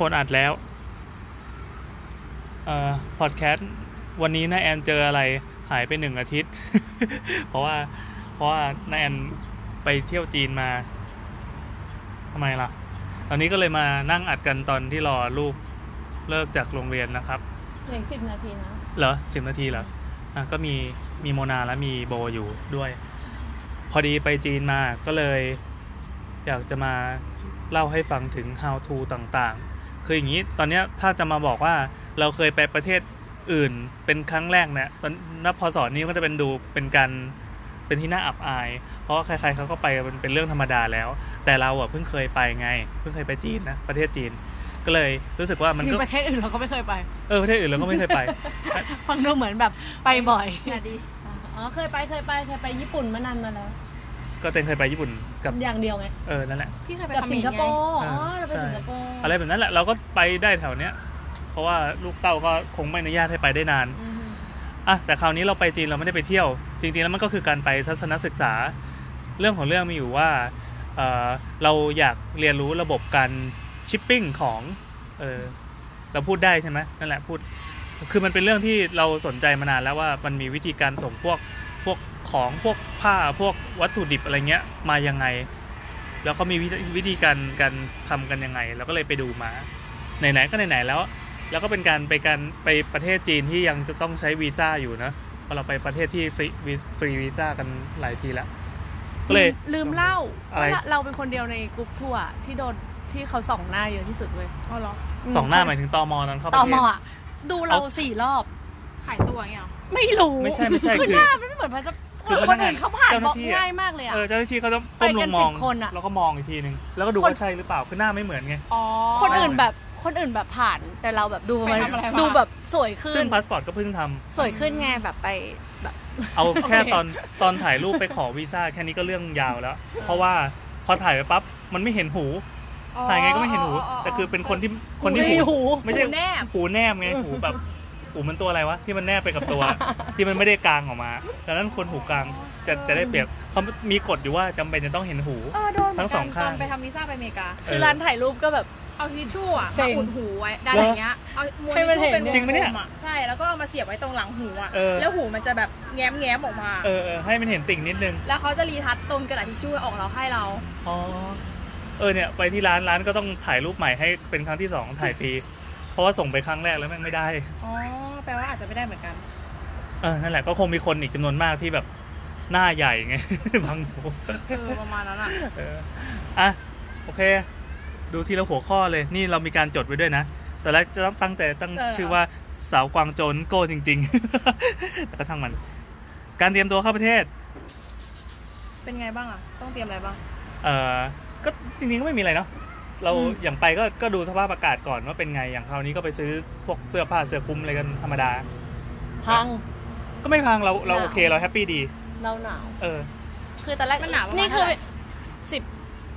คนอัดแล้วเอ่อพอดแคสต์วันนี้น้าแอนเจออะไรหายไปหนึ่งอาทิตย์ เพราะว่า เพราะว่าน้าแอนไปเที่ยวจีนมาทำไมล่ะ ตอนนี้ก็เลยมานั่งอัดกันตอนที่รอลูกเลิกจากโรงเรียนนะครับเหลือสิบนาทีนะ เหรอสิบนาทีเหรอ อะก็มีมีโมนาและมีโบอยู่ด้วย พอดีไปจีนมาก็เลย อยากจะมาเล่าให้ฟังถึง how to ต่างๆ คืออย่างนี้ตอนเนี้ยถ้าจะมาบอกว่าเราเคยไปประเทศอื่นเป็นครั้งแรกเนี่ยตอนนับพอสอนนี้ก็จะเป็นดูเป็นการเป็นที่น่าอับอาย เพราะว่าใครๆเขาก็ไปมันเป็นเรื่องธรรมดาแล้ว แต่เราอะเพิ่งเคยไปไง เพิ่งเคยไปจีนนะประเทศจีน ก็เลยรู้สึกว่ามันมีก็ประเทศอื่นเราก็ไม่เคยไปเออประเทศอื่นเราก็ไม่เคยไปฟังดูเหมือนแบบไปบ่อยอย่าดีอ๋อเคยไปเคยไปเคยไปญี่ปุ่นมานานมาแล้ว ก็เต็งเคยไปญี่ปุ่นกับอย่างเดียวไง เออนั่นแหละ พี่เคยไปกับเขมสิงรคโปไงร์อ๋ออ่าเราไปใช่สิงคโปร์อะไรแบบนั้นแหละเราก็ไปได้แถวเนี้ย เพราะว่าลูกเต้าก็คงไม่อนุญาตให้ไปได้นานอืมอะแต่คราวนี้เราไปจีนเราไม่ได้ไปเที่ยว จริงๆแล้วมันก็คือการไปทัศนศึกษา เรื่องของเรื่องมีอยู่ว่าเออเราอยากเรียนรู้ระบบการชิปปิ้งของเออเราพูดได้ใช่ไหมนั่นแหละพูด คือมันเป็นเรื่องที่เราสนใจมานานแล้วว่ามันมีวิธีการส่งพวกพวก ของพวกผ้าพวกวัตถุดิบอะไรเงี้ยมายังไง แล้วก็มีวิธีวิธีการการทำกันยังไงเราก็เลยไปดูมาไหนๆก็ไหนๆแล้ว แล้วก็เป็นการไปการไปประเทศจีนที่ยังจะต้องใช้วีซ่าอยู่นะเพราะเราไปประเทศที่ฟรีวีฟรีวีซ่ากันหลายทีแล้วก็เลยลืมเล่าอะไรว่าเราเป็นคนเดียวในกรุ๊ปทัวร์ที่โดนที่เขาส่องหน้าเยอะที่สุดเว้ยอ๋อเหรอสองหน้าหมายถึงตอมอตอนเข้าปตระอเทมศอะดูเราสี่รอบขายตัวอย่างเงี้ยเหรอไม่รู้ไม่ใช่ไม่ใช่คือคือหน้ามันไม่เหมือนพาสป คือคพนันกงานอื่นเขาผ่านเจ้าหบน้าล็อกที่อะง่ายมากเลยอะเออเจ้าหน้าที่เขาจะก้มลงมองไปกัน10คนอะแล้วก็มองอีกทีนึงแล้วก็ดูคนว่าใช่หรือเปล่าคือหน้าไม่เหมือนไงอ๋อคนอื่นแบบคนอื่นแบบผ่านแต่เราแบบดูไปมันทำอะไรมาดูแบบสวยขึ้นซึ่งพาสปอร์ตก็เพิ่งทำสวยขึ้นไงแบบไปแบบเอาแค่โอเคตอนตอนถ่ายรูปไปขอวีซ่าแค่นี้ก็เรื่องยาวแล้ว เพราะว่าพอถ่ายไปปั๊บมันไม่เห็นหูอ๋อถ่ายไงก็ไม่เห็นหู แต่คือเป็นคนที่คนที่หูหูหูไม่ใช่หูแนบหูแนบไงหูแบบ หูมันตัวอะไรวะที่มันแนบไปกับตัว ที่มันไม่ได้กลางออกมาดังนั้นคนหูกลางจะจะได้เปรียบเขามีกฎอยู่ว่าจำเป็นจะต้องเห็นหู เออโดนเหมืทั้อนงสกัอนงตข้างอนไปทำวีซ่าไปอเมริกา คือร้านถ่ายรูปก็แบบ เอาทิชชู่อะเซ็มาง อุดหูไว้ด้านเหรออย่างเงี้ยเอาม้วนให้ทิชมันชู่เห็นเป็นวงจริงปะเนี่ยกลมอะใช่แล้วก็เอามาเสียบไว้ตรงหลังหูอะเออ แล้วหูมันจะแบบแง้มแง้มๆออกมา เออเออให้มันเห็นติ่งนิดนึง แล้วเขาจะรีทัชตรงกระดาษทิชชู่ออกเราให้เรา อ๋อ เออเนี่ย ไปที่ร้านร้านก็ต้องถ่ายรูปใหม่ให้เป็นครั้งที่สองถ่ายฟรีเพ ราะว่าส่งไปครั้งแรกแล้วแม่งไม่ได้ อ๋อ แปลว่าอาจจะไม่ได้เหมือนกัน เออ นั่นแหละก็คงมีคนอีกจำนวนมากที่แบบหน้าใหญ่ไง บางหูเออ ประมาณนั้นอะเอออะ โอเค ดูทีละหัวข้อเลย นี่เรามีการจดไว้ด้วยนะ แต่แรกจะต้องตั้งแต่ตั้งชื่อว่าสาวกวางโจนโก้จริง ๆ แต่ก็ช่างมัน การเตรียมตัวเข้าประเทศ เป็นไงบ้างอะต้องเตรียมอะไรบ้าง เอ่อก็จริงๆก็ไม่มีอะไรเนาะ เราอืมอย่างไปก็ก็ดูสภาพอากาศก่อนว่าเป็นไงอย่างคราวนี้ก็ไปซื้อพวกเสื้อผ้าเสื้อคลุมอะไรกันธรรมดา พัง ก็ไม่พังเราเราหนาว โอเคเราแฮปปี้ดี เราหนาว เออ คือตอนแรกมันหนาวประมาณนี่คือเท่าไหร่สิบ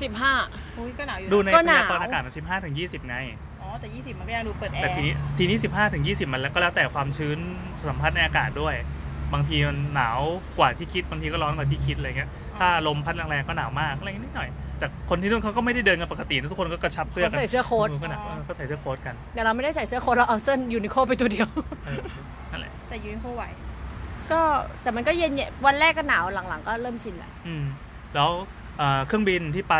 สิบห้า อุ้ยก็หนาวอยู่ดูนะในก็พหนาว ยากรณ์อากาศมันสิบห้าถึงยี่สิบไง อ๋อแต่ 20 มันก็ยังดูเปิดแอแต่ร์ทีนี้ทีนี้สิบห้าถึงยี่สิบมันแล้วก็แล้วแต่ความชื้นสัมผัสในอากาศด้วย บางทีมันหนาวกว่าที่คิดบางทีก็ร้อนกว่าที่คิดอะไรเงี้ยถ้าลมพัดแรงๆก็หนาวมากอะไรนิดหน่อย แต่คนที่นู่นเขาก็ไม่ได้เดินกันปกตินะทุกคนก็กระชับเสื้อกัเขาใส่เสื้อโค้ท ก็หนาวเออก็ใส่เสื้อโค้ทกันเดี๋ยวเราไม่ได้ใส่เสื้อโค้ทเราเอาเสื้อยูนิโคไปตัวเดียว เออนั่นแหละ แต่ยูนิโคไหวก็แต่มันก็เย็นๆวันแรกก็หนาวหลังๆ ก็เริ่มชินแหละ อืมแล้วเอ่อเครื่องบินที่ไป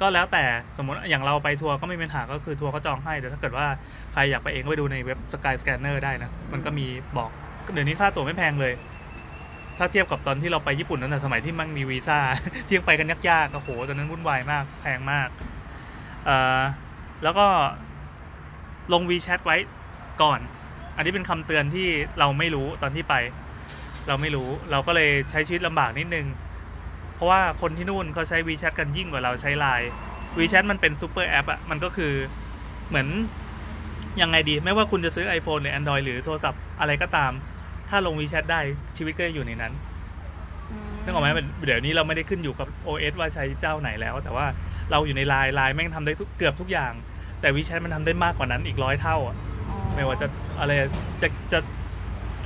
ก็แล้วแต่สมมติอย่างเราไปทัวร์ก็ไม่มีปัญหาก็คือทัวร์ก็จองให้ แต่ถ้าเกิดว่าใครอยากไปเองก็ไปดูในเว็บ Sky Scanner ได้นะ มันก็มีบอกเดี๋ยวนี้ค่าตั๋วไม่แพงเลย ถ้าเทียบกับตอนที่เราไปญี่ปุ่นนั่นแหะสมัยที่มันมีวีซ่า เที่ยงไปกันยากๆโอ้โหตอนนั้นวุ่นวายมากแพงมากเอ่อแล้วก็ลง WeChat ไว้ก่อน อันนี้เป็นคำเตือนที่เราไม่รู้ตอนที่ไป เราไม่รู้เราก็เลยใช้ชีวิตลำบากนิดนึง เพราะว่าคนที่นู่นเขาใช้ WeChat กันยิ่งกว่าเราใช้ Line WeChat มันเป็น super app อะมันก็คือเหมือนยังไงดี ไม่ว่าคุณจะซื้อ iPhone หรือ Android หรือโทรศัพท์อะไรก็ตาม ถ้าลง WeChat ได้ชีวิตก็จะอยู่ในนั้นนึกออกไหมมันเดี๋ยวนี้เราไม่ได้ขึ้นอยู่กับ OS ว่าใช้เจ้าไหนแล้ว แต่ว่าเราอยู่ในไลน์ไลน์แม่งทำได้ทุกเกือบทุกอย่าง แต่ WeChat มันทำได้มากกว่านั้นอีกร้อยเท่าอะไม่ว่าจะอะไรจะจะ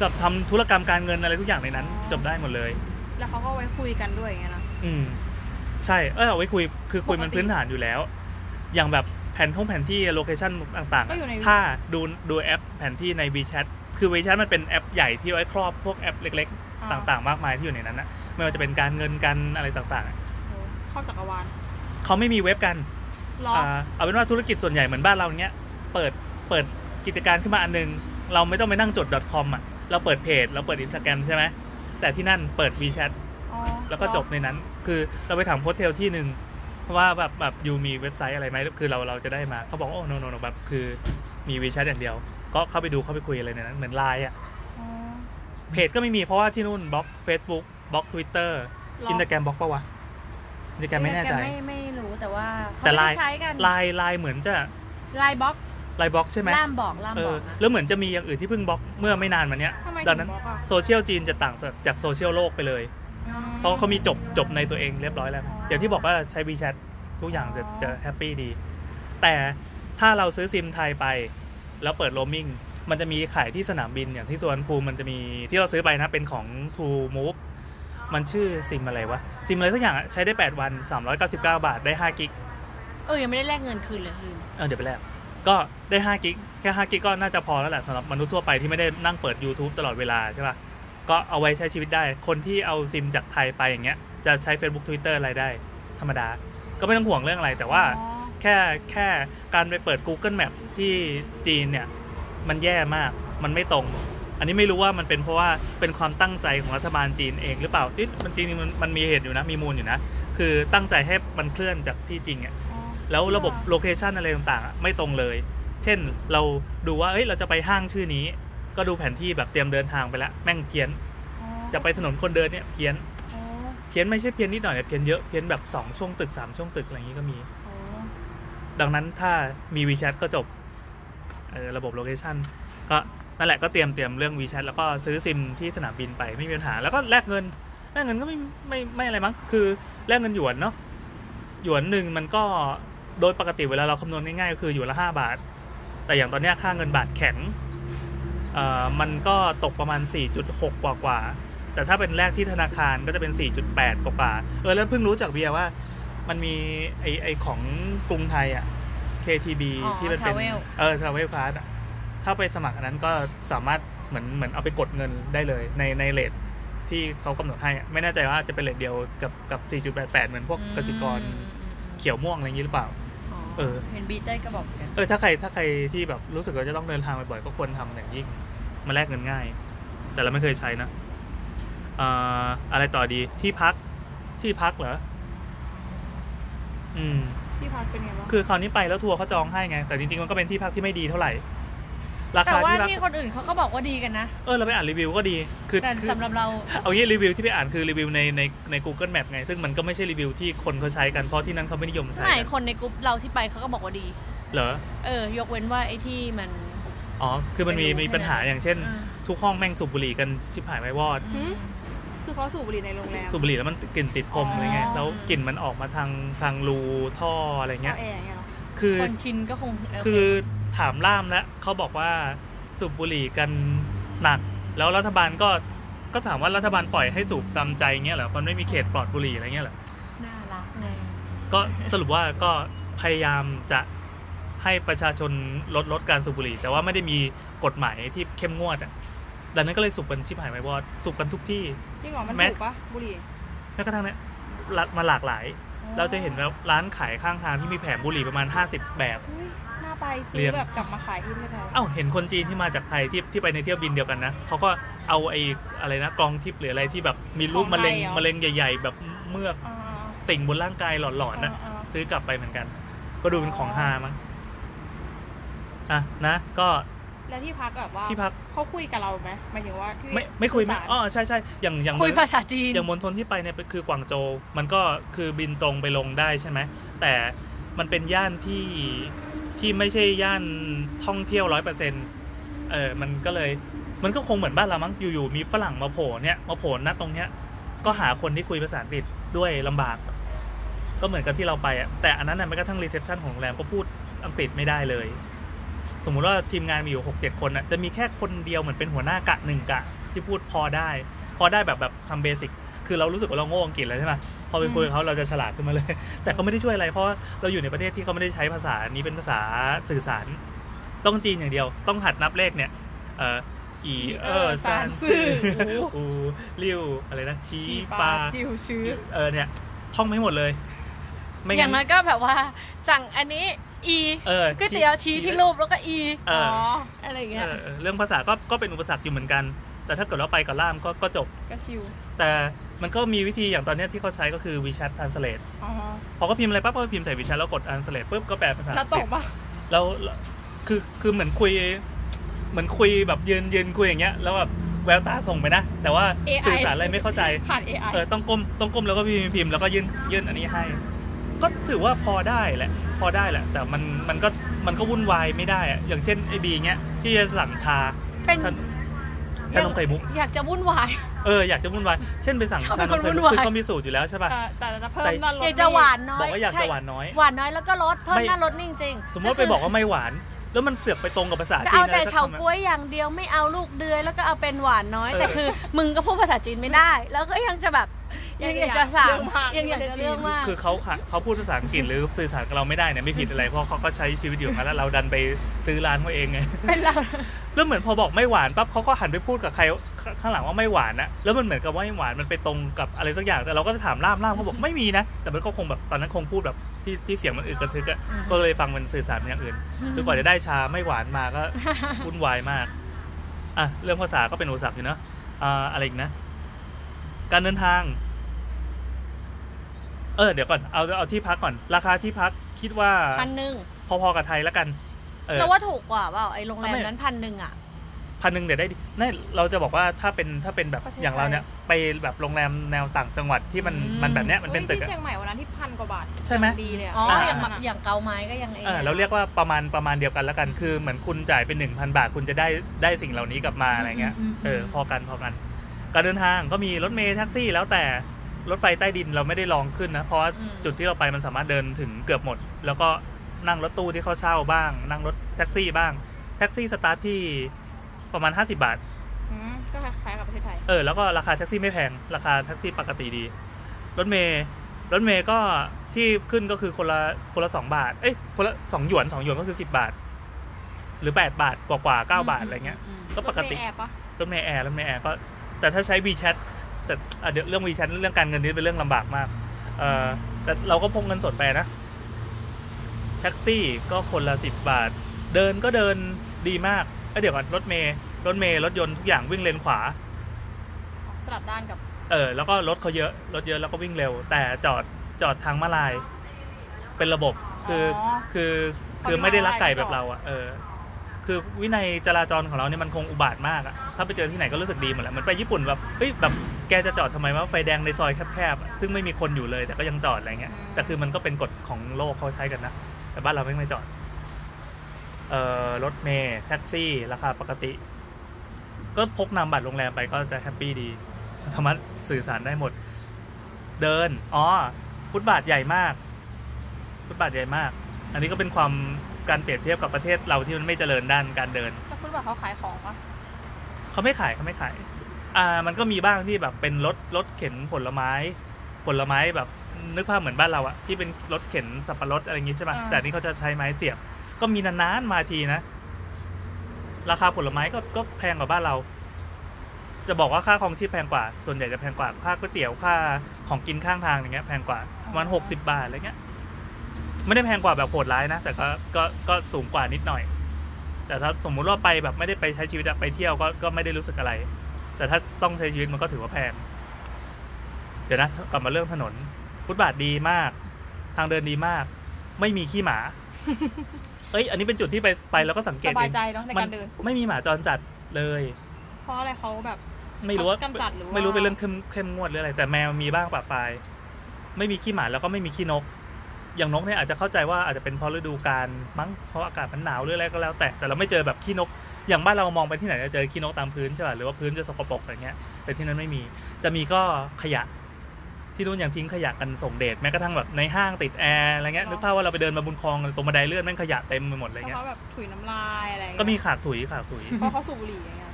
จะทำธุรกรรมการเงินอะไรทุกอย่างในนั้น จบได้หมดเลย แล้วเขาก็ไว้คุยกันด้วยอย่างเงี้ยนะอืม ใช่เออเอาไว้คุยคือคุยมันปกติพื้นฐานอยู่แล้ว อย่างแบบแผนแผนที่ location ต่างก็อยู่ในๆถ้าดูดูแอปแผนที่ใน WeChat คือ WeChat มันเป็นแอปใหญ่ที่ไว้ครอบพวกแอปเล็ก ๆ ต่างๆ มากมายที่อยู่ในนั้นนะไม่ว่าจะเป็นการเงินกันอะไรต่างๆโอ้เข้าจักรวาลเขาไม่มีเว็บกันหรอกอ่าเอาเป็นว่าธุรกิจส่วนใหญ่เหมือนบ้านเราเนี้ยเปิดเปิดกิจการขึ้นมาอันนึง เราไม่ต้องไปนั่งจด .com อะเราเปิดเพจเราเปิดอินสตาแกรมใช่ไหมแต่ที่นั่นเปิด WeChat อ๋อแล้วก็จบในนั้น คือเราไปถาม hotel ที่หนึ่งว่าแบบแบบ you มีเว็บไซต์อะไรไหมคือเราเราจะได้มาเขาบอกโอ้ no no no แบบคือมี WeChat อย่างเดียว ก็เข้าไปดูเข้าไปคุยอะไรในนั้นเหมือนไลน์อะอ๋อเพจก็ไม่มีเพราะว่าที่นู่นบล็อก Facebook บล็อก Twitter ล็อกอินสตาแกรมบล็อกปะวะอินสตาแกรมไม่แน่ใจ ไม่ไม่รู้แต่ว่าเขาแต่ไม่ไลได้น์ใช้กันไลน์ไลน์เหมือนจะไลน์บล็อกไลน์บล็อกใช่ไหมล่ามบอกล่ามเออบอกนะแล้วเหมือนจะมีอย่างอื่นที่เพิ่งบล็อกเมื่อไม่นานมาเนี้ย ทำไมดัถึงนั้นงบล็อกอะโซเชียลจีนจะต่างจากโซเชียลโลกไปเลย อืม เพราะเขามีจบจบในตัวเองเรียบร้อยแล้ว อ๋ออย่างที่บอกว่าใช้ WeChat ทุกอย่างจะอ๋อ จะ happy ดี แต่ถ้าเราซื้อซิมไทยไป แล้วเปิดโรมมิ่งมันจะมีขายที่สนามบินอย่างที่สุวรรณภูมิมันจะมีที่เราซื้อไปนะเป็นของ True Move มันชื่อซิมอะไรวะ ซิมอะไรสักอย่างอะใช้ได้ 8 วัน 399 บาทได้ 5 กิกเออยังไม่ได้แลกเงินคืนเลยลืมเออเดี๋ยวไปแลกก็ได้ 5 กิกแค่ 5 กิกก็น่าจะพอแล้วแหละสำหรับมนุษย์ทั่วไปที่ไม่ได้นั่งเปิด YouTube ตลอดเวลาใช่ปะก็เอาไว้ใช้ชีวิตได้ คนที่เอาซิมจากไทยไปอย่างเงี้ยจะใช้ Facebook Twitter อะไรได้ ธรรมดา ก็ไม่ต้องห่วงเรื่องอะไรแต่ว่า อ๋อแค่แค่การไปเปิด Google Map ที่จีนเนี่ยมันแย่มากมันไม่ตรง อันนี้ไม่รู้ว่ามันเป็นเพราะว่าเป็นความตั้งใจของรัฐบาลจีนเองหรือเปล่าที่มันจริงๆมันมันมีเหตุอยู่นะมีมูลอยู่นะ คือตั้งใจให้มันเคลื่อนจากที่จริงอะอ๋อแล้วระบบ location อะไรต่างๆอะไม่ตรงเลย เช่นเราดูว่าเอ้ยเราจะไปห้างชื่อนี้ ก็ดูแผนที่แบบเตรียมเดินทางไปแล้วแม่งเพี้ยนอ๋อจะไปถนนคนเดินเนี่ยเพี้ยนอ๋อเพี้ยนไม่ใช่เพี้ยนนิดหน่อยแต่เพี้ยนเยอะเพี้ยนแบบสองช่วงตึกสามช่วงตึกอะไรอย่างนี้ก็มีอ๋อดังนั้นถ้ามี WeChat ก็จบเออระบบ location ก็นั่นแหละก็เตรียมเตรียมเรื่อง WeChat แล้วก็ซื้อซิมที่สนามบินไปไม่มีปัญหา แล้วก็แลกเงินแลกเงินก็ไม่ไม่ไม่อะไรมั้งคือแลกเงินหยวนเนาะหยวนหนึ่งมันก็โดยปกติเวลาเราคำนวณง่ายๆก็คือหยวนละห้าบาท แต่อย่างตอนนี้ค่าเงินบาทแข็งเอ่อมันก็ตกประมาณ 4.6 กว่ากว่าแต่ถ้าเป็นแลกที่ธนาคารก็จะเป็น 4.8 กว่ากว่าเออแล้วเพิ่งรู้จากเบียร์ว่า มันมีไอไอของกรุงไทยอะ KTB อ๋อที่มันเป็น Travel เออ Travel Card อะถ้าไปสมัครอันนั้นก็สามารถเหมือนเหมือนเอาไปกดเงินได้เลย ในในเลทที่เขากำหนดให้อะไม่แน่ใจว่าจะเป็นเลทเดียวกับกับ 4.88 เหมือนพวกกสิกรอืมอืมอืมเขียวม่วงอะไรอย่างนี้หรือเปล่าอ๋อเออ เห็นบีเต้ยก็บอกกัน เออถ้าใครถ้าใครที่แบบรู้สึกว่าจะต้องเดินทางบ่อยๆก็ควรทำอย่างยิ่งมาแลกเงินง่าย แต่เราไม่เคยใช้นะเอ่ออะไรต่อดีที่พักที่พักเหรอ อืม ที่พักเป็นไงบ้างคือคราวนี้ไปแล้วทัวร์เขาจองให้ไง แต่จริงๆมันก็เป็นที่พักที่ไม่ดีเท่าไหร่ ราแต่คาว่าที่พักที่คนอื่นเขาก็บอกว่าดีกันนะ เออเราไปอ่านรีวิวก็ดี คือแต่คือสำหรับเรา เอางี้รีวิวที่ไปอ่านคือรีวิวในในใน Google Map ไง ซึ่งมันก็ไม่ใช่รีวิวที่คนเขาใช้กันเพราะที่นั้นเขาไม่นิยมใช้ไม่กันคนในกลุ่มเราที่ไปเขาก็บอกว่าดี เหรอเออ ยกเว้นว่าไอ้ที่มัน อ๋อคือมันมีไม่รู้มีปัญหาแค่นั้นอย่างเช่น อ่า ทุกห้องแม่งสูบบุหรี่กันชิบหายไม่วอดอืม คือเขาสูบบุหรี่ในโรงแรม สูบบุหรี่แล้วมันกลิ่นติดพรมอ๋อออะไรเงี้ย แล้วกลิ่นมันออกมาทางทางรูท่ออะไรเงี้ยแอร์อย่างเงี้ยเหรอ คือคนชินก็คงโเคือถามล่ามแล้วเขาบอกว่าสูบบุหรี่กันหนัก แล้วรัฐบาลก็ก็ถามว่ารัฐบาลปล่อยให้สูบตามใจเงี้ยเหรอมันไม่มีเขตปลอดบุหรี่อะไรเงี้ยเหรอ น่ารักไงก็สรุปว่าก็พยายามจะให้ประชาชนลดลดการสูบบุหรี่ แต่ว่าไม่ได้มีกฎหมายที่เข้มงวดอะ ดังนั้นก็เลยสูบกันชิบหายไม่วอดสูบกันทุกที่ จริงเหรอมันแม้ถูกปะบุหรี่แม้กระทั่งเนี้ยรัดมาหลากหลาย เราจะเห็นแบบร้านขายข้างทางที่มีแผงบุหรี่ประมาณ 50 แบบ อุ๊ยน่าไปซื้เรีอยน แบบกลับมาขายที่ประเทศไทยเอ้าเห็นคนจีนที่มาจากไทยที่ที่ไปในเที่ยวบินเดียวกันนะเขาก็เอาไอ้อะไรนะกรองทิพย์หรืออะไรที่แบบมีรูปมะเร็งมะเร็งใหญ่ ๆ แบบเมือกอ่าติ่งบนร่างกายหลอนๆนะ อ่าอ่าซื้อกลับไปเหมือนกัน ก็ดูเป็นของฮามั้ง อะนะ ก็ แล้วที่พักแบบว่าที่พักเขาคุยกับเราไหมหมายถึงว่าที่ไม่ไม่คุยไหมสื่อสารอ๋อใช่ใช่อย่างอย่างคุยภาษาจีนอย่างมณฑลที่ไปเนี่ยคือกวางโจวมันก็คือบินตรงไปลงได้ใช่ไหมแต่มันเป็นย่านที่ที่ไม่ใช่ย่านท่องเที่ยวร้อยเปอร์เซ็นต์เออมันก็เลยมันก็คงเหมือนบ้านเรามั้งอยู่ๆมีฝรั่งมาโผล่เนี่ยมาโผล่ณตรงเนี้ย ก็หาคนที่คุยภาษาอังกฤษด้วยลำบาก ก็เหมือนกับที่เราไปอะแต่อันนั้นน่ะแม้กระทั่ง reception ของโรงแรมก็พูดอังกฤษไม่ได้เลยส มมุติว่าทีมงานมีอยู่หกเจ็ดคนอะจะมีแค่คนเดียวเหมือนเป็นหัวหน้ากะหนึ่งกะ ที่พูดพอได้ พอได้แบบแบบคำเบสิกคือเรารู้สึกว่าเราโง่อังกฤษแล้วใช่ไหมพอไปคุยกับเขาเราจะฉลาดขึ้นมาเลย แต่เขาไม่ได้ช่วยอะไรเพราะว่าเราอยู่ในประเทศที่เขาไม่ได้ใช้ภาษานี้เป็นภาษาสื่อสาร ต้องจีนอย่างเดียว ต้องหัดนับเลขเนี่ยเอ่ออีเออซานซื่ออูริวอะไรนะชีชีปาปาจิวชื้อเออเนี่ยท่องไม่หมดเลยไม่อย่างงั้นนั้นก็แบบว่าสั่งอันนี้ อีเออก๋วยเตี๋ยวชี้ที่รูปแล้วก็อีเออ๋อออะไรอย่างเงี้ยเออเออเรื่องภาษาก็ก็เป็นอุปสรรคอยู่เหมือนกัน แต่ถ้าเกิดว่าไปกับล่ามก็ก็จบก็ชิวแต่มันก็มีวิธีอย่างตอนเนี้ยที่เขาใช้ก็คือ WeChat Translate อ๋อพอก็พิมพ์อะไรปั๊บก็พิมพ์ใส่ WeChat แล้วกด Translate ปุ๊บก็แปลเป็นภาษาแล้วตกปะแล้วแล้วคือคือเหมือนคุยเหมือนคุยแบบยืนยืนคุยอย่างเงี้ยแล้วแบบแววตาส่งไปนะ แต่ว่าสื่อสารอะไรไม่เข้าใจผ่าน AI เออต้องก้มต้องก้มแล้วก็พิมพ์พิมพ์แล้วก็ยื่นยื่นอันนี้ให้ ก็ถือว่าพอได้แหละ พอได้แหละ แต่มันมันก็มันก็วุ่นวายไม่ได้อะอย่างเช่นไอ้บีเงี้ยที่จะสั่งชาเป็น ชาชานมไข่มุก อยากจะวุ่นวาย เอออยากจะวุ่นวาย เช่นไปสั่งชอบชาเป็นนคนมไข่วุ่มุกนวายคือเขามีสูตรอยู่แล้วใช่ป่ะ แต่แต่จะเพิ่มแต่ด้านลดอยากจะหวานน้อยบอกว่าอยากจะใช่หวานน้อย หวานน้อยแล้วก็ลดเพิ่มไม่ หน้ารสนี่จริงๆสมมติไปบอกว่าไม่หวาน แล้วมันเสือกไปตรงกับภาษาจะจีนเอาแต่ะไรสัเฉาคำอะก๊วยอย่างเดียวไม่เอาลูกเดือย แล้วก็เอาเป็นหวานน้อยเออแต่คือ มึงก็พูดภาษาจีนไม่ได้ แล้วก็ยังจะแบบ ยังอยากจะสั่งยังอยากจะเรื่องมากคือเขาขะเขาพูดภาษาอังกฤษหรือสื่อสารกับเราไม่ได้เนี่ยไม่ผิดอะไรเพราะเขาก็ใช้ชีวิตอยู่อย่างนั้นแล้วเราดันไปซื้อร้านเขาเองไงเป็นเราแล้วเหมือนพอบอกไม่หวานปั๊บเขาก็หันไปพูดกับใครข้ข้างหลังว่าไม่หวานนะแล้วมันเหมือนกับว่าไม่หวานมันไปตรงกับอะไรสักอย่างแต่เราก็จะถามล่ามล่ามเขาบอกไม่มีนะ แต่มันก็คงแบบตอนนั้นคงพูดแบบที่ที่เสียงมันอึกกระทึกอะอืมก็เลยฟังมันสื่อสารอย่างอื่นคือกว่าจะได้ชาไม่หวานมาก็วุ่นวายมากอะเรื่องภาษาก็เป็นอุปสรรคอยู่เนอะอ่าอะไรอีกนะ การเดินทาง เออเดี๋ยวก่อนเอาเอาที่พักก่อน ราคาที่พักคิดว่าพันหนึ่งพอๆกับไทยแล้วกันเออเราว่าถูกกว่าเปล่าไอ้โรงแรมไม่นั้นพันหนึ่งอะพันหนึ่งเดี๋ยวได้ดีนี่เราจะบอกว่าถ้าเป็นถ้าเป็นแบบอย่างเราเนี่ยไปแบบโรงแรมแนวต่างจังหวัดที่มันอืมมันแบบเนี้ยมันเป็นตึกที่อะเชียงใหม่วันนั้นที่พันกว่าบาทใช่ไหมดีเลยะอ๋ออ่าอย่างแบบอย่างเกาไม้ก็ยังไอ้เออนี่ยเราเรียกว่าประมาณประมาณเดียวกันแล้วกันคือเหมือนคุณจ่ายเป็นหนึ่งพันบาทคุณจะได้ได้สิ่งเหล่านี้กลับมาอะไรเงี้ยเออพอกันพอกัน การเดินทางก็มีรถเมล์แท็กซี่แล้วแต่ รถไฟใต้ดินเราไม่ได้ลองขึ้นนะ เพราะว่าอืม จุดที่เราไปมันสามารถเดินถึงเกือบหมด แล้วก็นั่งรถตู้ที่เขาเช่าบ้าง นั่งรถแท็กซี่บ้าง แท็กซี่สตาร์ทที่ประมาณ 50 บาท อืมก็คล้ายๆกับประเทศไทย เออแล้วก็ราคาแท็กซี่ไม่แพง ราคาแท็กซี่ปกติดี รถเมล์รถเมล์ก็ที่ขึ้นก็คือคนละคนละสองบาท เอ้ยคนละสองหยวนสองหยวนก็คือสิบบาท หรือแปดบาทกว่ากว่าเก้าบาทอะไรเงี้ยมก็ปกติ รถเมล์แอร์ปะรถเมล์แอร์รถเมย์แอร์ก็แต่ถ้าใช้ WeChat แต่อะเดี๋ยวเรื่อง WeChat เรื่องการเงินนี่เป็นเรื่องลำบากมาก เออแต่เราก็พกเงินสดไปนะ แท็กซี่ก็คนละสิบบาท เดินก็เดินดีมากเอ้ยเดี๋ยวก่อนรถเมล์รถเมล์รถยนต์ทุกอย่างวิ่งเลนขวา สลับด้านกับ เออ แล้วก็รถเขาเยอะ รถเยอะแล้วก็วิ่งเร็ว แต่จอดจอดทางม้าลาย เป็นระบบคือออคือคือพอมีไม่ได้ลักไก่ม้าลายแบบเราอะเออ คือวินัยจราจรของเราเนี่ยมันคงอุบาทว์มากอะ ถ้าไปเจอที่ไหนก็รู้สึกดีหมดแหละเหมันไปญี่ปุ่นแบบเฮ้ยแบบแกจะจอดทำไมว่าไฟแดงในซอยแคบๆอะซึ่งไม่มีคนอยู่เลยแต่ก็ยังจอดอะไรเงี้ยแต่คือมันก็เป็นกฎของโลกเขาใช้กันนะแต่บ้านเราไม่ไม่จอดเอ่อรถเมล์แท็กซี่ราคาปกติ ก็พกนามบัตรโรงแรมไปก็จะ happy ดีสามารถสื่อสารได้หมด เดินอ๋อฟุตบาทใหญ่มากฟุตบาทใหญ่มาก อันนี้ก็เป็นความการเปรียบเทียบกับประเทศเราที่มันไม่เจริญด้านการเดินแล้วฟุตบาทเขาขายของปะ เขาไม่ขายเขาไม่ขาย อ่า มันก็มีบ้างที่แบบเป็นรถรถเข็นผลไม้ ผลไม้แบบนึกภาพเหมือนบ้านเราอะที่เป็นรถเข็นสับปะรดอะไรอย่างงี้ใช่ปะแต่อันนี่เขาจะใช้ไม้เสียบ ก็มีนานๆมาทีนะ ราคาผลไม้ก็ก็แพงกว่าบ้านเรา จะบอกว่าค่าครองชีพแพงกว่า ส่วนใหญ่จะแพงกว่าค่าก๋วยเตี๋ยวค่าของกินข้างทางอย่างเงี้ยแพงกว่าประมาณหกสิบาทอะไรเงี้ย ไม่ได้แพงกว่าแบบโหดร้ายนะแต่ก็ก็ก็สูงกว่านิดหน่อย แต่ถ้าสมมุติว่าไปแบบไม่ได้ไปใช้ชีวิตอะไปเที่ยวก็ก็ไม่ได้รู้สึกอะไร แต่ถ้าต้องใช้ชีวิตมันก็ถือว่าแพง เดี๋ยวนะกลับมาเรื่องถนน ฟุตบาทดีมาก ทางเดินดีมาก ไม่มีขี้หมา เอ้ย อันนี้เป็นจุดที่ไปไปแล้วก็สังเกสตบาเอยงใจเนาะในมัการเดิน ไม่มีหมาจรจัดเลย เพราะอะไรเขาแบบ ไม่รู้ว่าเขากำจัดหรือว่าไม่รู้เป็นเรื่องเข้มเข้มงวดหรืออะไร แต่แมวมีบ้างปะปลาย ไม่มีขี้หมาแล้วก็ไม่มีขี้นก อย่างนกเนี่ยอาจจะเข้าใจว่าอาจจะเป็นเพราะฤดูกาลมั้งเพราะอากาศมันหนาวหรืออะไรก็แล้ว แต่แต่เราไม่เจอแบบขี้นก อย่างบ้านเรามองไปที่ไหนจะเจอขี้นกตามพื้นใช่ป่ะหรือว่าพื้นจะสกปรกอะไรเงี้ยแต่ที่นั้นไม่มี จะมีก็ขยะที่นู่นอย่างทิ้งขยะกันส่งเดชแม้กระทั่งแบบในห้างติดแอร์อะไรเงี้ยนึกภาพว่าเราไปเดินมาบนคลองตรงบันไดเลื่อนแม่งขยะเต็มไปหมดอะไรเพราะเงี้ยเขาแบบถุยน้ำลายอะไรอย่างก็เงี้ยมีขากถุยขากถุยเพราะเขาสูบบุหรี่อย่างเงี้ย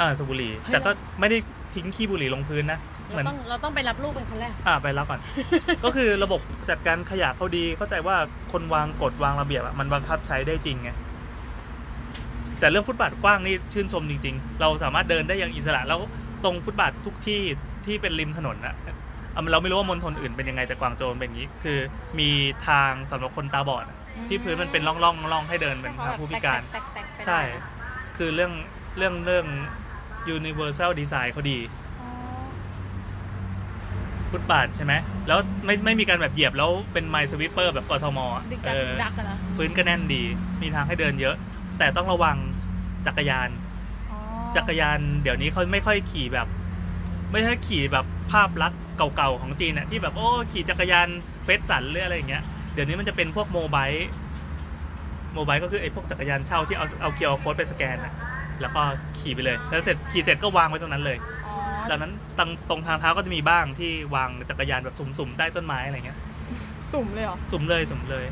อ่าสูบบุหรี่เฮ้ยแต่ก็ไม่ได้ทิ้งขี้บุหรี่ลงพื้นนะ เหมืเราอนต้องเราต้องไปรับลูกเป็นคนแรก อ่าไปรับก่อน ก็คือระบบจัดการขยะเขาดีเข้าใจว่าคนวางกฎวางระเบียบอะมันบังคับใช้ได้จริงไงแต่เรื่องฟุตบาทกว้างนี่ชื่นชมจริง ๆ เราสามารถเดินได้อย่างอิสระแล้วตรงฟุตบาททุกที่ที่เป็นริมถนนอะอะเราไม่รู้ว่ามณฑลอื่นเป็นยังไงแต่กวางโจวเป็นอย่างนี้คือ มีทางสำหรับคนตาบอดอะที่พื้นมันเป็นร่องร่องร่องๆให้เดินเป็นทางผู้พิการแตกๆแตกๆไปได้ใช่ คือเรื่องเรื่องเรื่อง universal design เขาดีอ๋อ ฟุตบาทใช่ไหมแล้วไม่ไม่มีการแบบเหยียบแล้วเป็น minesweeper แบบกทมอะดึกเอดักอดึกดักอะนะพื้นก็แน่นดี มีทางให้เดินเยอะ แต่ต้องระวังจักรยานอ๋อจักรยานเดี๋ยวนี้เขาไม่ค่อยขี่แบบ ไม่ใช่ขี่แบบภาพลักษณ์เก่าๆของจีนอะที่แบบโอ้ขี่จักรยานเฟสสันหรืออะไรอย่างเงี้ยเดี๋ยวนี้มันจะเป็นพวกโมบายโมบายก็คือไอ้พวกจักรยานเช่าที่เอาเอาเคียร์โค้ดไปสแกนอะแล้วก็ขี่ไปเลย แล้วเสร็จขี่เสร็จก็วางไว้ตรงนั้นเลยอ๋อ ดังนั้นตรงตรงทางเท้าก็จะมีบ้างที่วางจักรยานแบบสุ่มๆใต้ต้นไม้อะไรเงี้ย สุ่มเลยเหรอ สุ่มเลยสุ่มเลย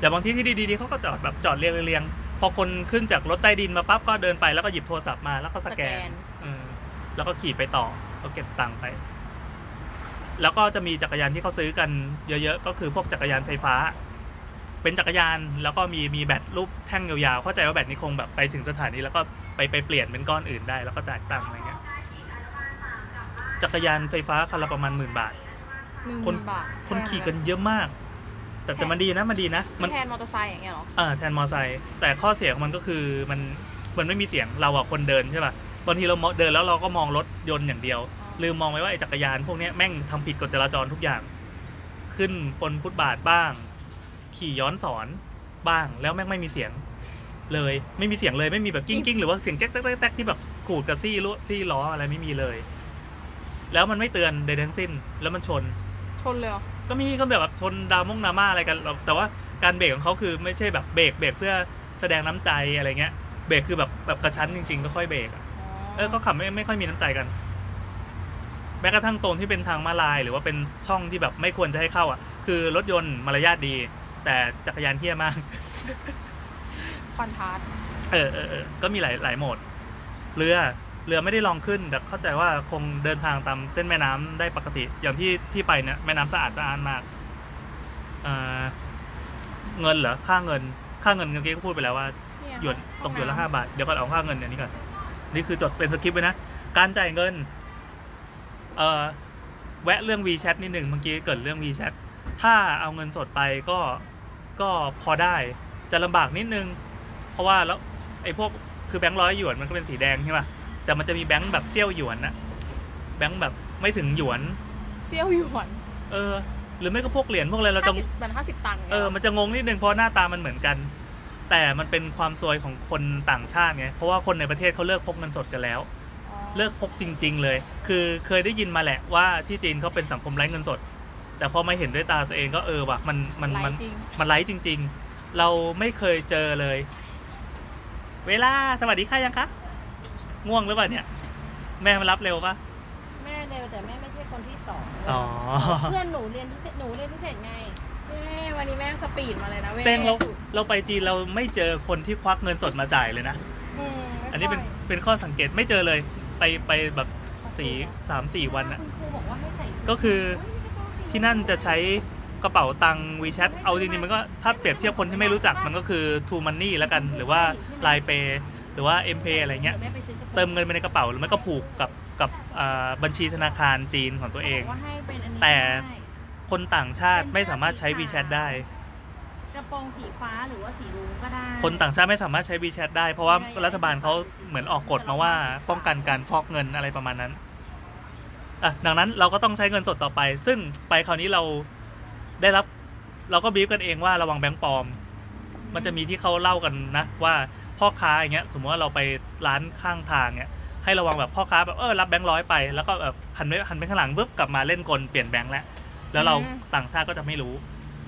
แต่บางที่ที่ดีๆเขาก็จอดแบบจอดเรียงเรียงๆพอคนขึ้นจากรถใต้ดินมาปั๊บก็เดินไปแล้วก็หยิบโทรศัพท์มาแล้วก็สแกนเออแล้วก็ขี่ไปต่อก็เก็บตังค์ไป แล้วก็จะมีจักรยานที่เขาซื้อกันเยอะๆ ก็คือพวกจักรยานไฟฟ้า เป็นจักรยานแล้วก็มีมีแบตรูปแท่งยาวๆ เข้าใจว่าแบตนี้คงแบบไปถึงสถานีแล้วก็ไปไปเปลี่ยนเป็นก้อนอื่นได้ แล้วก็จ่ายตังค์อะไรเงี้ย จักรยานไฟฟ้าคันละประมาณหมื่นบาท หนึ่งคนบาทคนขี่กันเยอะมาก แต่แต่มันดีนะมันดีนะ มันแทนมอเตอร์ไซค์อย่างเงี้ยเหรออ่าแทนมอไซค์แต่ข้อเสียของมันก็คือมันมันไม่มีเสียงเราอะคนเดินใช่ป่ะบางทีเรามองเดินแล้วเราก็มองรถยนต์อย่างเดียวลืมมองไว้ว่าไอ้จักรยานพวกเนี้ยแม่งทำผิดกฎจราจรทุกอย่าง ขึ้นบนฟุตบาทบ้าง ขี่ย้อนศรบ้างแล้วแม่งไม่มีเสียง เลยไม่มีเสียงเลยไม่มีแบบกิ้งกิ้งหรือว่าเสียงแก๊กแก๊กแก๊กแก๊กที่แบบขูดกับซี่ล้อซี่ล้ออะไรไม่มีเลย แล้วมันไม่เตือนใดทั้งสิ้น แล้วมันชน ชนเลยเหรอก็มีก็แบบชนดามงดราม่าอะไรกันหรอกแต่ว่าการเบรกของเขาคือไม่ใช่แบบเบรกเบรกเพื่อแสดงน้ำใจอะไรเงี้ย เบรกคือแบบแบบกระชั้นจริงๆก็ค่อยเบรกอะเออเขาขับไม่ไม่ค่อยมีน้ำใจกัน แม้กระทั่งตรงที่เป็นทางมาลาย หรือว่าเป็นช่องที่แบบไม่ควรจะให้เข้าอะ คือรถยนต์มารยาทดี แต่จักรยานเที่ยมาก คอนทราสต์เออเออเออก็มีหลายหลายโหมด เรือ เรือไม่ได้ลองขึ้นแต่เข้าใจว่าคงเดินทางตามเส้นแม่น้ำได้ปกติ อย่างที่ที่ไปเนี่ยแม่น้ำสะอาดสะอาดมากเอ่อเงินเหรอค่าเงิน ค่าเงินเมื่อกี้ก็พูดไปแล้วว่าเนี่หยวนตกหยวนละห้าบาท เดี๋ยวก่อนเอาค่าเงินเดี๋ยวนี้ก่อนนี่คือจดเป็นสคริปต์ไว้นะ การจ่ายเงิน เอ่อแวะเรื่อง WeChat นิดหนึ่งเมื่อกี้เกิดเรื่อง WeChat ถ้าเอาเงินสดไปก็ก็พอได้จะลำบากนิดนึง เพราะว่าแล้วไอ้พวกคือแบงค์ร้อยหยวนมันก็เป็นสีแดงใช่ป่ะ แต่มันจะมีแบงค์แบบเซี่ยวหยวนนะแบงค์แบบไม่ถึงหยวน เซี่ยวหยวนเออ หรือไม่ก็พวกเหรียญพวกอะไรเราจะ ห้าสิบมันห้าสิบตังค์เออ มันจะงงนิดนึงเพราะหน้าตามันเหมือนกัน แต่มันเป็นความซวยของคนต่างชาติไง เพราะว่าคนในประเทศเขาเลิกพกเงินสดกันแล้ว เลิกพกจริง ๆ เลย คือเคยได้ยินมาแหละว่าที่จีนเขาเป็นสังคมไร้เงินสด แต่พอมาเห็นด้วยตาตัวเองก็เออว่ะมันมันไหลมัน จริงมันไร้จริง ๆ เราไม่เคยเจอเลย เวลา สวัสดีค่ะยังคะ ง่วงหรือเปล่าเนี่ย แม่มารับเร็วปะแม่เร็วแต่แม่ไม่ใช่คนที่สองอ๋อ เพื่อนหนูเรียนพิเศษหนูเรียนพิเศษไงเอ้วันนี้แม่งสปีดมาเลยนะเว้ยเต้งเราเราไปจีนเราไม่เจอคนที่ควักเงินสดมาจ่ายเลยนะอืมไม่อันนี้เป็นค่ยเป็นข้อสังเกตไม่เจอเลย ไปไปแบบสี่สามสี่วันอะคุณครูบอกว่าให้ใส่ชุดก็คือที่นั่นจะใช้กระเป๋าตังค์ WeChat เอาจริงๆมันก็ถ้าเปรียบเทียบคนที่ไม่รู้จักมันก็คือ True Money แล้วกัน หรือว่า Line Pay หรือว่า M Pay อะไรเงี้ย ดี๋วแม่ไปซื้อกระป๋าเติมเงินไปในกระเป๋าหรือไม่ก็ผูกกับกับอ่าบัญชีธนาคารจีนของตัวเองบอกว่าให้เป็นอันนี้แต่ ได้ คนต่างชาติไม่สามารถใช้ WeChat ได้ กระโปรงสีฟ้าหรือว่าสีรุ้งก็ได้ คนต่างชาติไม่สามารถใช้ WeChat ได้ เพราะว่ารัฐบาลเขาเหมือนออกกฎมาว่าป้องกันการฟอกเงินอะไรประมาณนั้นอะดังนั้นเราก็ต้องใช้เงินสดต่อไป ซึ่งไปคราวนี้เราได้รับ เราก็บีบกันเองว่าระวังแบงก์ปลอม มันจะมีที่เขาเล่ากันนะว่า พ่อค้าอย่างเงี้ย สมมติว่าเราไปร้านข้างทางเงี้ยให้ระวังแบบพ่อค้าแบบเออรับแบงค์ร้อยไปแล้วก็แบบหันไปหันไปข้างหลังปุ๊บกลับมาเล่นกลเปลี่ยนแบงค์แล้วแล้วเราต่างชาติก็จะไม่รู้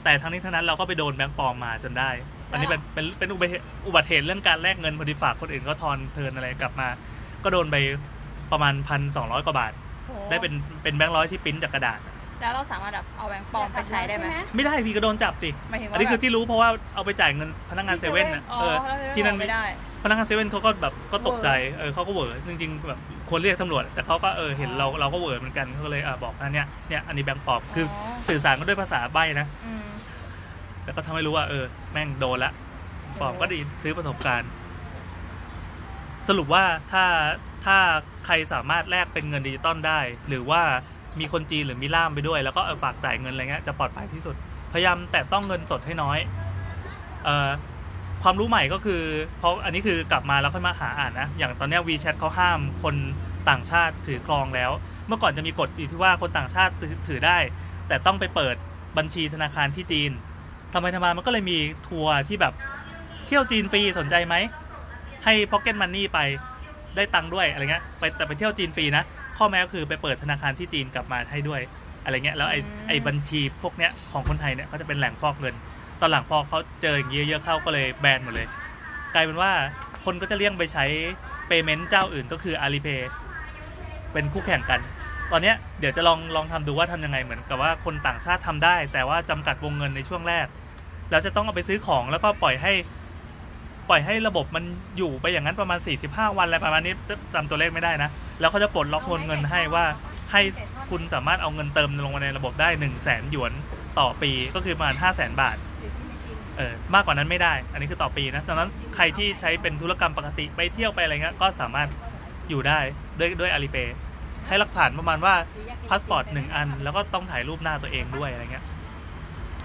แต่ทั้งนี้ทั้งนั้นเราก็ไปโดนแบงค์ปลอมมาจนได้ อันนี้เป็นเป็นเป็นอุบัติเหตุอุบัติเหตุเรื่องการแลกเงินพอดีฝากคนอื่นก็ทอนเทิร์นอะไรกลับมา ก็โดนไปประมาณพันสองร้อยกว่าบาท โหได้เป็นเป็นแบงค์ร้อยที่ปริ้นจากกระดาษ แล้วเราสามารถแบบเอาแบงค์ปลอมไปใช้ได้ไหม ไม่ได้สิก็โดนจับสิหมายถึงว่าอันนี้คือแบบที่รู้เพราะว่าเอาไปจ่ายเงินพนักงานเซเว่นอะอ๋อเออแล้วที่นั่นไม่ได้ พนักงานเซเว่นเขาก็แบบก็ตกใจเออเขาก็เหวอจริงๆแบบควรเรียกตำรวจ แต่เขาก็เออเห็นเราเราก็เหวอเหมือนกันเขาก็เลยอะบอกอันเนี้ยเนี่ยอันนี้แบงค์ปลอมคือออสื่อสารกันด้วยภาษาใบ้นะอืมแต่ก็ทำให้รู้ว่าเออ แม่งโดนละปลอมก็ดีซื้อประสบการณ์ สรุปว่าถ้าถ้าใครสามารถแลกเป็นเงินดิจิตอลได้ หรือว่า มีคนจีนหรือมีล่ามไปด้วย แล้วก็ฝากจ่ายเงินอะไรเงี้ยจะปลอดภัยที่สุด พยายามแต่ต้องเงินสดให้น้อยเอ่อความรู้ใหม่ก็คือเพราะอันนี้คือกลับมาแล้วค่อยมาหาอ่านนะอย่างตอนนี้ย WeChat เขาห้ามคนต่างชาติถือครองแล้ว เมื่อก่อนจะมีกฎอยู่ที่ว่าคนต่างชาติถือได้ แต่ต้องไปเปิดบัญชีธนาคารที่จีนทำไมทำไมมันก็เลยมีทัวร์ที่แบบเที่ยวจีนฟรีสนใจไหมให้ Pocket Money ไปได้ตังค์ด้วยอะไรเงี้ยไปแต่ไปเที่ยวจีนฟรีนะ ข้อแม้ก็คือไปเปิดธนาคารที่จีนกลับมาให้ด้วยอะไรเงี้ยแล้วไอ้อืมไอ้บัญชีพวกเนี้ยของคนไทยเนี่ยก็จะเป็นแหล่งฟอกเงิน ตอนหลังพอเขาเจออย่างเงี้ยเยอะเข้าก็เลยแบนหมดเลย กลายเป็นว่าคนก็จะเลี่ยงไปใช้ payment เจ้าอื่นก็คือ Alipay เป็นคู่แข่งกัน ตอนเนี้ยเดี๋ยวจะลองลองทำดูว่าทำยังไงเหมือนกับว่าคนต่างชาติทำได้ แต่ว่าจำกัดวงเงินในช่วงแรก แล้วจะต้องเอาไปซื้อของแล้วก็ปล่อยให้ ปล่อยให้ระบบมันอยู่ไปอย่างนั้นประมาณ 45 วันอะไรประมาณนี้จำตัวเลขไม่ได้นะ แล้วเขาจะปลดล็อกวงเงินให้ว่าให้คุณสามารถเอาเงินเติมลงมาในระบบได้1 0 0 0 0แสนหยวนต่อปีก็คือประมาณ 5 0 0แสนบาทเออมากกว่านั้นไม่ได้ อันนี้คือต่อปีนะดังนั้นใครที่ใช้เป็นธุรกรรมปกติไปเที่ยวไปอะไรเงี้ยก็สามารถอยู่ได้ด้วยด้วย Alipay ใช้หลักฐานประมาณว่าพาสปอร์ตหนึ่งอัน แล้วก็ต้องถ่ายรูปหน้าตัวเองด้วยอะไรเงี้ย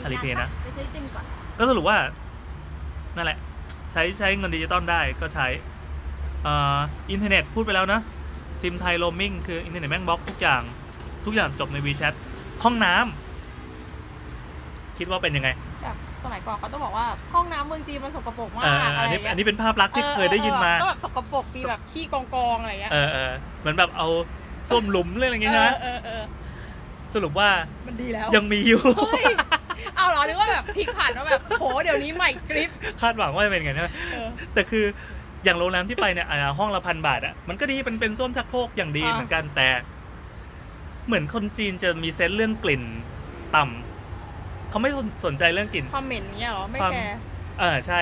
Alipay นะไปซื้อซิมก่อนก็สรุปว่านั่นแหละ ใช้ใช้เงินดิจิตอลได้ก็ใช้เอ่ออินเทอร์เน็ตพูดไปแล้วนะซิมไทยโรมมิ่งคืออินเทอร์เน็ตแม่งบล็อกทุกอย่างทุกอย่างจบใน WeChat ห้องน้ำคิดว่าเป็นยังไงแบบสมัยก่อนเขาต้องบอกว่าห้องน้ำเมืองจีนมันสกปรกมากเอออะอันไรนี้เงี้ยอันนี้เป็นภาพลักษณ์ที่เคยได้ยินมาก็แบบสกปรกมีแบบขี้กองกองๆอะไรเงี้ยเออเออเหมือนแบบเอาส้วมหลุมเรื่องอะไรอย่างเงี้ยใช่ไหมเออเออสรุปว่ามันดีแล้วยังมีอยู่ เฮ้ยเอาเหรอนึกว่าแบบพลิกผ่านว่าแบบโหเดี๋ยวนี้ใหม่กริปคาดหวังว่าจะเป็นอย่างนั้นใช่ไหมเออแต่คืออย่างโรงแรมที่ไปเนี่ยอ่าห้องละพันบาทอะมันก็ดีเป็นเป็นส้วมชักโครกอย่างดีอ่าเหมือนกันแต่ เหมือนคนจีนจะมีเซนส์เรื่องกลิ่นต่ำเขาไม่สนใจเรื่องกลิ่นความเหม็นเงี้ยเหรอไม่ความแคร์เออใช่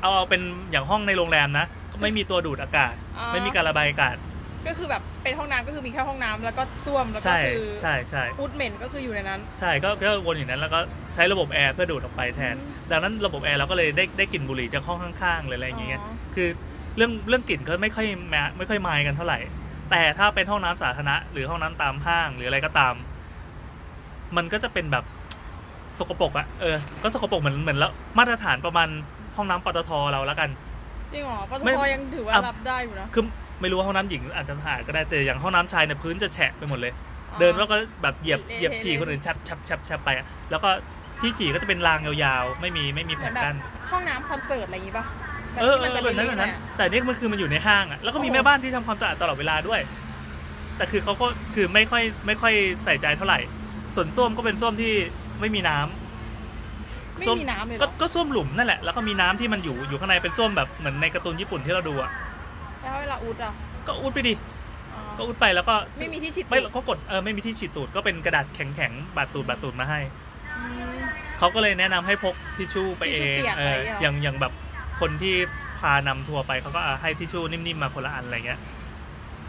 เอาเอาเป็นอย่างห้องในโรงแรมนะก็ไม่มีตัวดูดอากาศอ่าไม่มีการระบายอากาศ ก็คือแบบเป็นห้องน้ำก็คือมีแค่ห้องน้ำแล้วก็ส้วมแล้วก็ใช่คือใช่ใช่ อุดเหม็นก็คืออยู่ในนั้น ใช่ก็ก็วนอยู่นั้นแล้วก็ใช้ระบบแอร์เพื่อดูดออกไปแทน ดังนั้นระบบแอร์เราก็เลยได้ได้กลิ่นบุหรี่จากห้องข้างๆเลยอะไรอย่างเงี้ย อ๋อ คือเรื่องเรื่องกลิ่นก็ไม่ค่อยแมไม่ค่อยมายกันเท่าไหร่ แต่ถ้าเป็นห้องน้ำสาธารณะหรือห้องน้ำตามห้างหรืออะไรก็ตาม มันก็จะเป็นแบบสกปรกอะเออ ก็สกปรกเหมือนเหมือนแล้วมาตรฐานประมาณห้องน้ำปตทเราแล้วกัน จริงเหรอปตไม่ ทยังถือว่าอะรับได้อยู่นะ คือ ไม่รู้ว่าห้องน้ำหญิงอาจจะสะอาดก็ได้แต่อย่างห้องน้ำชายเนี่ยพื้นจะแฉะไปหมดเลยอ๋อเดินแล้วก็แบบเหยียบเละๆเหยียบฉี่คนอื่นชับชับชับชับไปอะแล้วก็ที่ฉี่ก็จะเป็นรางยาวๆ ไม่มีไม่มีเหแผมือนนแบบกั้นห้องน้ำคอนเสิร์ตอะไรอย่างงี้ป่ะแบบเออที่เอมันอจะแบบนั้นแบบเละๆหนั้นอยอะแต่นี่มันคือมันอยู่ในห้างอะแล้วก็มีโอ้โหแม่บ้านที่ทำความสะอาดตลอดเวลาด้วย แต่คือเขาก็คือไม่ค่อยไม่ค่อยใส่ใจเท่าไหร่ ส่วนส้วมก็เป็นส้วมที่ไม่มีน้ำ ไม่ส้วมีน้ำเลยเหรก็อก็ส้วมหลุมนั่นแหละแล้วก็มีน้ำที่มันอยู่อยู่ข้างในเป็นส้วมแบบเหมือนในการ์ตูนญี่ปุ่นที่เราดูอะ แล้วเวลาอุดอะ ก็อุดไปดิอ๋อก็อุดไปแล้วก็ไม่มีที่ฉีดไม่ก็กดเออไม่มีที่ฉีดตูดก็เป็นกระดาษแข็งๆบาดตูดบาดตูดมาให้อืมเขาก็เลยแนะนำให้พกทิชชู่ไปเอทิชชู่เปียกเอไปอเหรออย่างอย่างแบบคนที่พานำทัวร์ไปเขาก็เอาให้ทิชชู่นิ่มๆมาคนละอันอะไรเงี้ย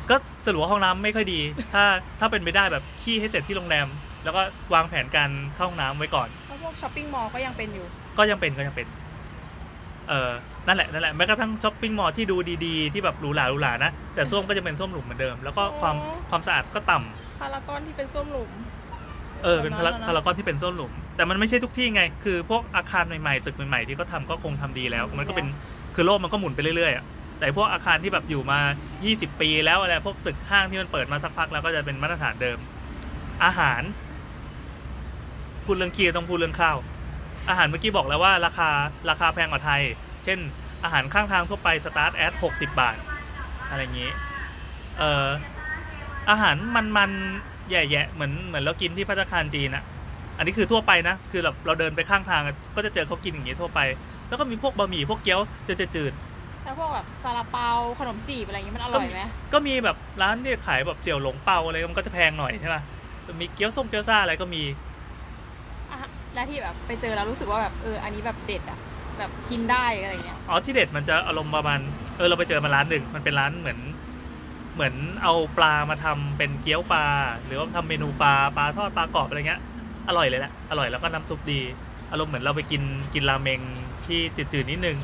ก็สรุปว่าห้องน้ำไม่ค่อยดี ถ้าถ้าเป็นไปได้แบบขี้ให้เสร็จที่โรงแรม แล้วก็วางแผนการเข้าห้องน้ำไว้ก่อนเพราะพวก shopping mall ก็ยังเป็นอยู่ ก็ยังเป็นก็ยังเป็น เออนั่นแหละนั่นแหละแม้กระทั่ง shopping mall ที่ดูดีๆ ที่แบบหรูหราหรูหรานะ แต่ส้วมก็จะเป็นส้วมหลุมเหมือนเดิม แล้วก็ความอ๋อ ความสะอาดก็ต่ำพารากอนที่เป็นส้วมหลุม เออเป็นพาราประมาณนั้นนะ พารากอนที่เป็นส้วมหลุม แต่มันไม่ใช่ทุกที่ไง คือพวกอาคารใหม่ๆ ตึกใหม่ๆ ที่เขาทำก็คงทำดีแล้ว มันก็เป็นคือโลกมันก็หมุนไปเรื่อยๆอะแต่พวกอาคารที่แบบอยู่มา 20 ปีแล้วอะไรพวกตึกห้างที่มันเปิดมาสักพักแล้วก็จะเป็นมาตรฐานเดิม อาหารพูดเรื่องขี้ต้องพูดเรื่องข้าว อาหารเมื่อกี้บอกแล้วว่าราคาราคาแพงกว่าไทย เช่น อาหารข้างทางทั่วไป start at 60บาท อะไรอย่างนี้ เอ่อ อาหารมันๆแย่ๆเหมือนเหมือนเรากินที่พัตตาคารจีนอะอันนี้คือทั่วไปนะ คือแบบเราเดินไปข้างทางอะก็จะเจอเขากินอย่างนี้ทั่วไป แล้วก็มีพวกบะหมี่พวกเกี๊ยวจะจืดแล้วพวกแบบซาลาเปาขนมจีบอะไรอย่างงี้มันอร่อยไหมๆก็มีแบบร้านที่ขายแบบเสี่ยวหลงเปาอะไรมันก็จะแพงหน่อยใช่ป่ะมีเกี๊ยวส้มเกี๊ยวซ่าอะไรก็มีอะ แล้วที่แบบไปเจอแล้วรู้สึกว่าแบบเอออันนี้แบบเด็ดอะแบบกินได้อะไรเงี้ยอ๋อที่เด็ดมันจะอารมณ์ประมาณเออเราไปเจอมาร้านหนึ่งมันเป็นร้านเหมือน เหมือนเอาปลามาทำเป็นเกี๊ยวปลา หรือว่าทำเมนูปลาปลาทอดปลากรอบอะไรเงี้ยอร่อยเลยแหละอร่อยแล้วก็น้ำซุปดี อารมณ์เหมือนเราไปกินกินราเมงที่จืดๆนิดนึง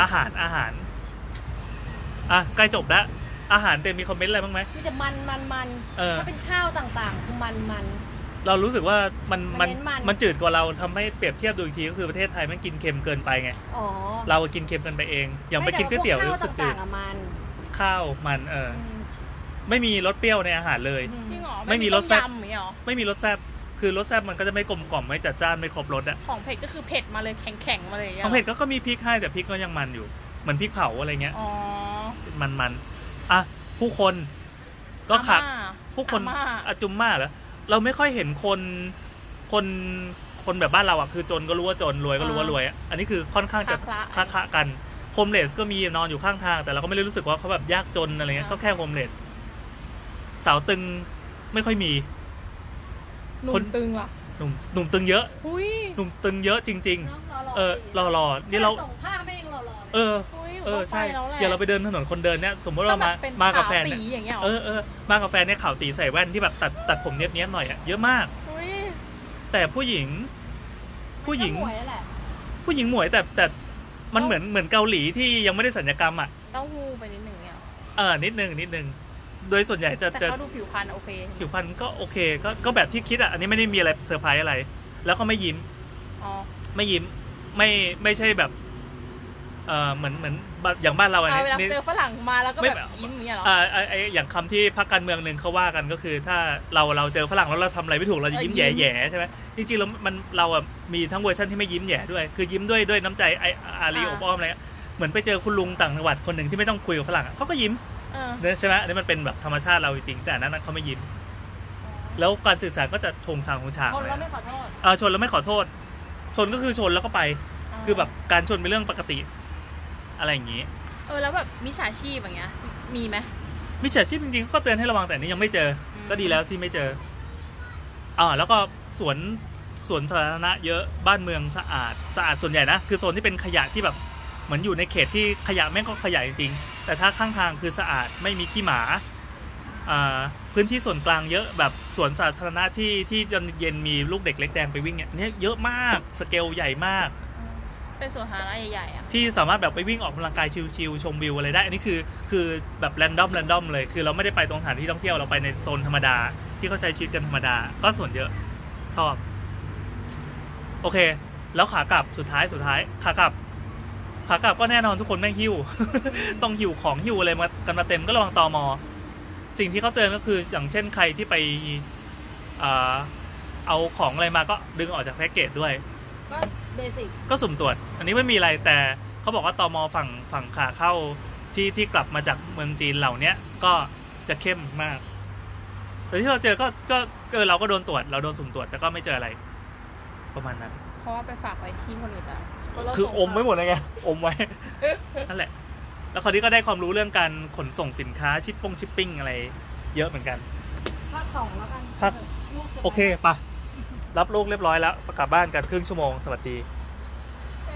อาหารอาหารอะใกล้จบแล้วอาหารเต็มมีคอมเมนต์อะไรบ้างไหมมีแต่มันมันมันเออถ้าเป็นข้าวต่างๆคือมันมัน เรารู้สึกว่ามันมัมันนเน้นมันมันจืดกว่าเราทำให้เปรียบเทียบดูอีกทีก็คือประเทศไทยมันกินเค็มเกินไปไง อ๋อเรากินเค็มเกินไปเอง อย่างไปกินก๋วยเตี๋ยวไม่แต่รู้สึกพวจืข้าดวต่างๆอะมันข้าวมันเอออืมไม่มีรสเปรี้ยวในอาหารเลยอืมจริงเหรอไม่มีต้รสแซ่บยำอย่างเงี้ยเหรอไม่มีรสแซ่บคือรสแซ่บมันก็จะไม่กลมกล่อมไม่จัดจ้านไม่ครบรสอะของเผ็ดก็คือเผ็ดมาเลยแข็งๆมาเลยย่างขงี้ยองเผ็ดก็ก็มีพริกให้แต่พริกก็ยังมันอยู่เหมือนพริกเผาอะไรเงี้ยอ๋อมันมันอะผู้คนก็ขักอาม่าผู้คนอาม่าอาจุมมาเหรอ เราไม่ค่อยเห็นคนคนคนแบบบ้านเราอะคือจนก็รู้ว่าจนรวยก็รู้ว่ารวยอะอันนี้คือค่อนข้างจะคละคละคละกันโฮมเลสก็มีนอนอยู่ข้างทาง แต่เราก็ไม่ได้รู้สึกว่าเขาแบบยากจนอะไรเงี้ยก็แค่โฮมเลสสาวตึงไม่ค่อยมีหนุ่คนมตึงล่ะหนุ่มหนุ่มตึงเยอะอุ้ยหนุ่มตึงเยอะจริงเนอะรอๆเออรอรอนี่เราส่งผ้าไม่ยังรอรอเอออุ้ยหนู เออต้องไปใช่แล้วแหละอย่าเราไปเดินถนนคนเดินเนี่ยสมมติต้อเรางแบมาบเป็นมากับขาวแฟนตีเนี่ยอย่างเงี้ยหรเออเออมากับแฟนเนี่ยขาวตี๋ใส่แว่นที่แบบตัดตัดผมเนี้ยบเนี้ยบๆหน่อยอะเยอะมากอุ้ยแต่ผู้หญิง ผู้หญิงมันก็หมวยแหละผู้หญิงหมวยแต่แต่มันเหมือนเหมือนเกาหลีที่ยังไม่ได้ศัลยกรรมอะเต้าหู้ไปนิดหนึ่งเนี่ยหรอเออนิดนึงนิดนึงโดยส่วนใหญ่จะแต่จะเขาดูผิวพรรณโอเค ผิวพรรณก็โอเคก็ก็แบบที่คิดอะ อันนี้ไม่ได้มีอะไรเซอร์ไพรส์อะไร แล้วก็ไม่ยิ้มอ๋อไม่ยิ้ม ไม่ไม่ใช่แบบ เออเหมือนเหมือนบ้านอย่างบ้านเราอันเอานี้เวลานี่เจอฝรั่งมาแล้วก็ไม่ แบบยิ้มอย่างเงี้ยเหรอ อ่าไอไออย่างคำที่พรรคการเมืองหนึ่งเขาว่ากันก็คือ ถ้าเราเราเจอฝรั่งแล้วเราทำอะไรไม่ถูกเราจะยิ้มแย่แย่ๆใช่ไหมจริงๆแล้วมันเราอะมีทั้งเวอร์ชันที่ไม่ยิ้มแย่ด้วย คือยิ้มด้วยด้วยน้ำใจไออารีอบอ้อมอะไรเงี้ยเหมือนไปเจอคุณลุงต่างจังหวัดคนหนึ่งที่ไม่ต้องคุยกับฝรั่งอะเขาก็ยิ้มเออเนี่ยใช่ไหมอันนี้มันเป็นแบบธรรมชาติเราจริงๆแต่อันนั้นเขาไม่ยิ้ม แล้วการสื่อสารก็จะชงชางของฉากคนเลยแล้วไม่ขอโทษ เออชนแล้วไม่ขอโทษ ชนก็คือชนแล้วก็ไป คือแบบการชนเป็นเรื่องปกติ อะไรอย่างนี้ เออแล้วแบบมิจฉาชีพอย่างเงี้ย มีไหมมิจฉาชีพจริงๆก็เตือนให้ระวังแต่อันนี้ยังไม่เจออืมก็ดีแล้วที่ไม่เจออ่าแล้วก็สวนสวนสาธารณะเยอะบ้านเมืองสะอาดสะอาดส่วนใหญ่นะคือโซนที่เป็นขยะที่แบบเหมือนอยู่ในเขตที่ขยะแม่งก็ขยะจริงๆแต่ถ้าข้างทางคือสะอาดไม่มีขี้หมาอ่าพื้นที่ส่วนกลางเยอะแบบสวนสาธารณะที่ที่จนเย็นมีลูกเด็กเล็กแดงไปวิ่งเนี่ยอันเนี่ยเยอะมากสเกลใหญ่มาก เป็นสวนสาธารณะใหญ่ๆอะ ที่สามารถแบบไปวิ่งออกกำลังกายชิลๆชมวิวอะไรได้ อันนี้คือคือแบบแรนดอมแรนดอมเลย คือเราไม่ได้ไปตรงสถานที่ท่องเที่ยวเราไปในโซนธรรมดา ที่เขาใช้ชีวิตกันธรรมดา ก็ส่วนเยอะชอบ โอเค แล้วขากลับสุดท้ายสุดท้ายขากลับ ขากลับก็แน่นอนทุกคนแม่งหิ้ว ต้องหิ้วของหิ้วอะไรมากันมาเต็มก็ระวังตอมอ สิ่งที่เขาเตือนก็คืออย่างเช่นใครที่ไปอ่าเอาของอะไรมาก็ดึงออกจากแพ็กเกจด้วย ก็ เบสิกก็สุ่มตรวจ อันนี้ไม่มีอะไรแต่เขาบอกว่าตมฝั่งฝั่งขาเข้าที่ที่กลับมาจากเมืองจีนเหล่าเนี้ยก็จะเข้มมาก แต่ที่เราเจอก็ก็เออเราก็โดนตรวจ เราโดนสุ่มตรวจแต่ก็ไม่เจออะไร ประมาณนั้น เพราะว่าไปฝากไว้ที่คนอื่นแล้วคืออมไว้หมดเลยไงอมไว้นั่นแหละ แล้วคราวนี้ก็ได้ความรู้เรื่องการขนส่งสินค้าชิปปงชิปปิ้งอะไร เยอะเหมือนกันภาคสองแล้วกันภาคลูกจะโอเคปะ รับลูกเรียบร้อยแล้วกลับบ้านกันครึ่งชั่วโมงสวัสดี